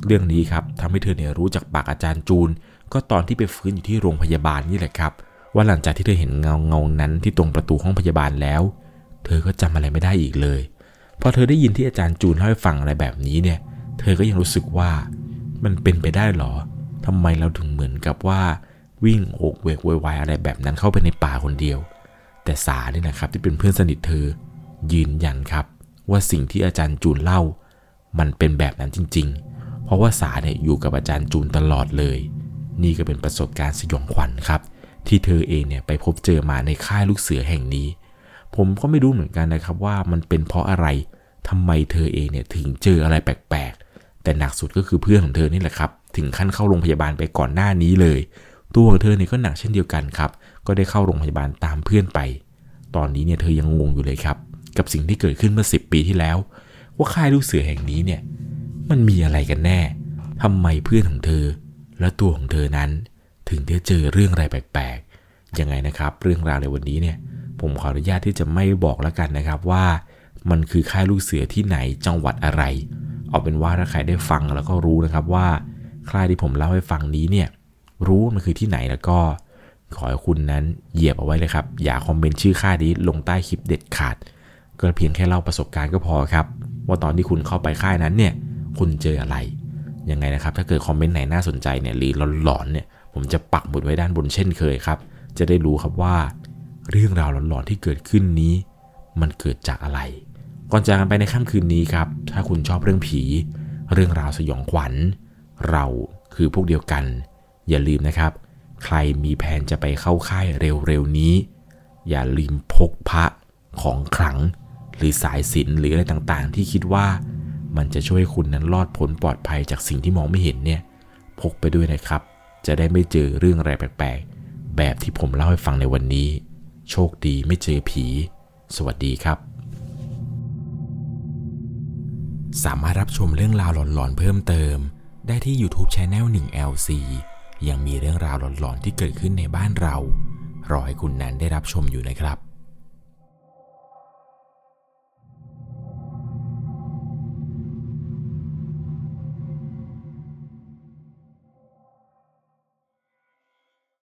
เรื่องนี้ครับทำให้เธอเนี่ยรู้จากปากอาจารย์จูน ก็ตอนที่ไปฟื้นอยู่ที่โรงพยาบาลนี่แหละครับ ว่าหลังจากที่เธอเห็นเงาเงานั้นที่ตรงประตูห้องพยาบาลแล้ว เธอก็จำอะไรไม่ได้อีกเลยพอเธอได้ยินที่อาจารย์จูนเล่าให้ฟังอะไรแบบนี้เนี่ย เธอก็ยังรู้สึกว่ามันเป็นไปได้หรอทำไมเราถึงเหมือนกับว่าวิ่งโอกเวกวยวายอะไรแบบนั้นเข้าไปในป่าคนเดียว แต่สาเนี่ยนะครับที่เป็นเพื่อนสนิทเธอยืนยันครับ ว่าสิ่งที่อาจารย์จูนเล่า มันเป็นแบบนั้นจริง ๆ เพราะว่าสาเนี่ยอยู่กับอาจารย์จูนตลอดเลย นี่ก็เป็นประสบการณ์สยองขวัญครับ ที่เธอเองเนี่ยไปพบเจอมาในค่ายลูกเสือแห่งนี้ ผมก็ไม่รู้เหมือนกันนะครับว่ามันเป็นเพราะอะไรทำไมเธอเองเนี่ยถึงเจออะไรแปลกๆ แต่หนักสุดก็คือเพื่อนของเธอนี่แหละครับ ถึงขั้นเข้าโรงพยาบาลไปก่อนหน้านี้เลย ตัวของเธอเนี่ยก็หนักเช่นเดียวกันครับ ก็ได้เข้าโรงพยาบาลตามเพื่อนไป ตอนนี้เนี่ยเธอยังงงอยู่เลยครับ กับสิ่งที่เกิดขึ้นเมื่อ 10 ปีที่แล้ว ว่าค่ายลูกเสือแห่งนี้เนี่ยมันมีอะไรกันแน่ทำไมเพื่อนของเธอ และตัวของเธอนั้นถึงได้เจอเรื่องอะไรแปลกๆ ยังไงนะครับ เรื่องราวในวันนี้เนี่ยผมขออนุญาตที่จะไม่บอกแล้วกันนะครับว่ามันคือค่ายลูกเสือที่ไหนจังหวัดอะไร เอาเป็นว่าถ้าใครได้ฟังแล้วก็รู้นะครับว่าค่ายที่ผมเล่าให้ฟังนี้เนี่ยรู้มันคือที่ไหนแล้วก็ ขอให้คุณนั้นเหยียบเอาไว้เลยครับ อย่าคอมเมนต์ชื่อค่ายนี้ลงใต้คลิปเด็ดขาด ก็เพียงแค่เล่าประสบการณ์ก็พอครับ ว่าตอนที่คุณเข้าไปค่ายนั้นเนี่ยคุณเจออะไร ยังไงนะครับ ถ้าเกิดคอมเมนต์ไหนน่าสนใจเนี่ยหรือหลอนๆเนี่ยผมจะปักหมุดไว้ด้านบนเช่นเคยครับ จะได้รู้ครับว่าเรื่องราวหลอนๆที่เกิดขึ้นนี้ มันเกิดจากอะไร ก่อนจากกันไปในค่ำคืนนี้ครับ ถ้าคุณชอบเรื่องผี เรื่องราวสยองขวัญ เราคือพวกเดียวกัน อย่าลืมนะครับ ใครมีแผนจะไปเข้าค่ายเร็วๆนี้ อย่าลืมพกพระของขลัง หรือสายสิญจนหรืออะไรต่างๆ ที่คิดว่า มันจะช่วยคุณนั้นรอดพ้นปลอดภัยจากสิ่งที่มองไม่เห็นเนี่ย พกไปด้วยนะครับ จะได้ไม่เจอเรื่องอะไรแปลกๆ แบบที่ผมเล่าให้ฟังในวันนี้ โชคดีไม่เจอผี สวัสดีครับ สามารถรับชมเรื่องราวหลอนๆเพิ่มเติม ได้ที่ YouTube c h anel 1 LC ยังมีเรื่องราวหลอนๆที่เกิดขึ้นในบ้านเรา รอให้คุณนั้นได้รับชมอยู่นะครับ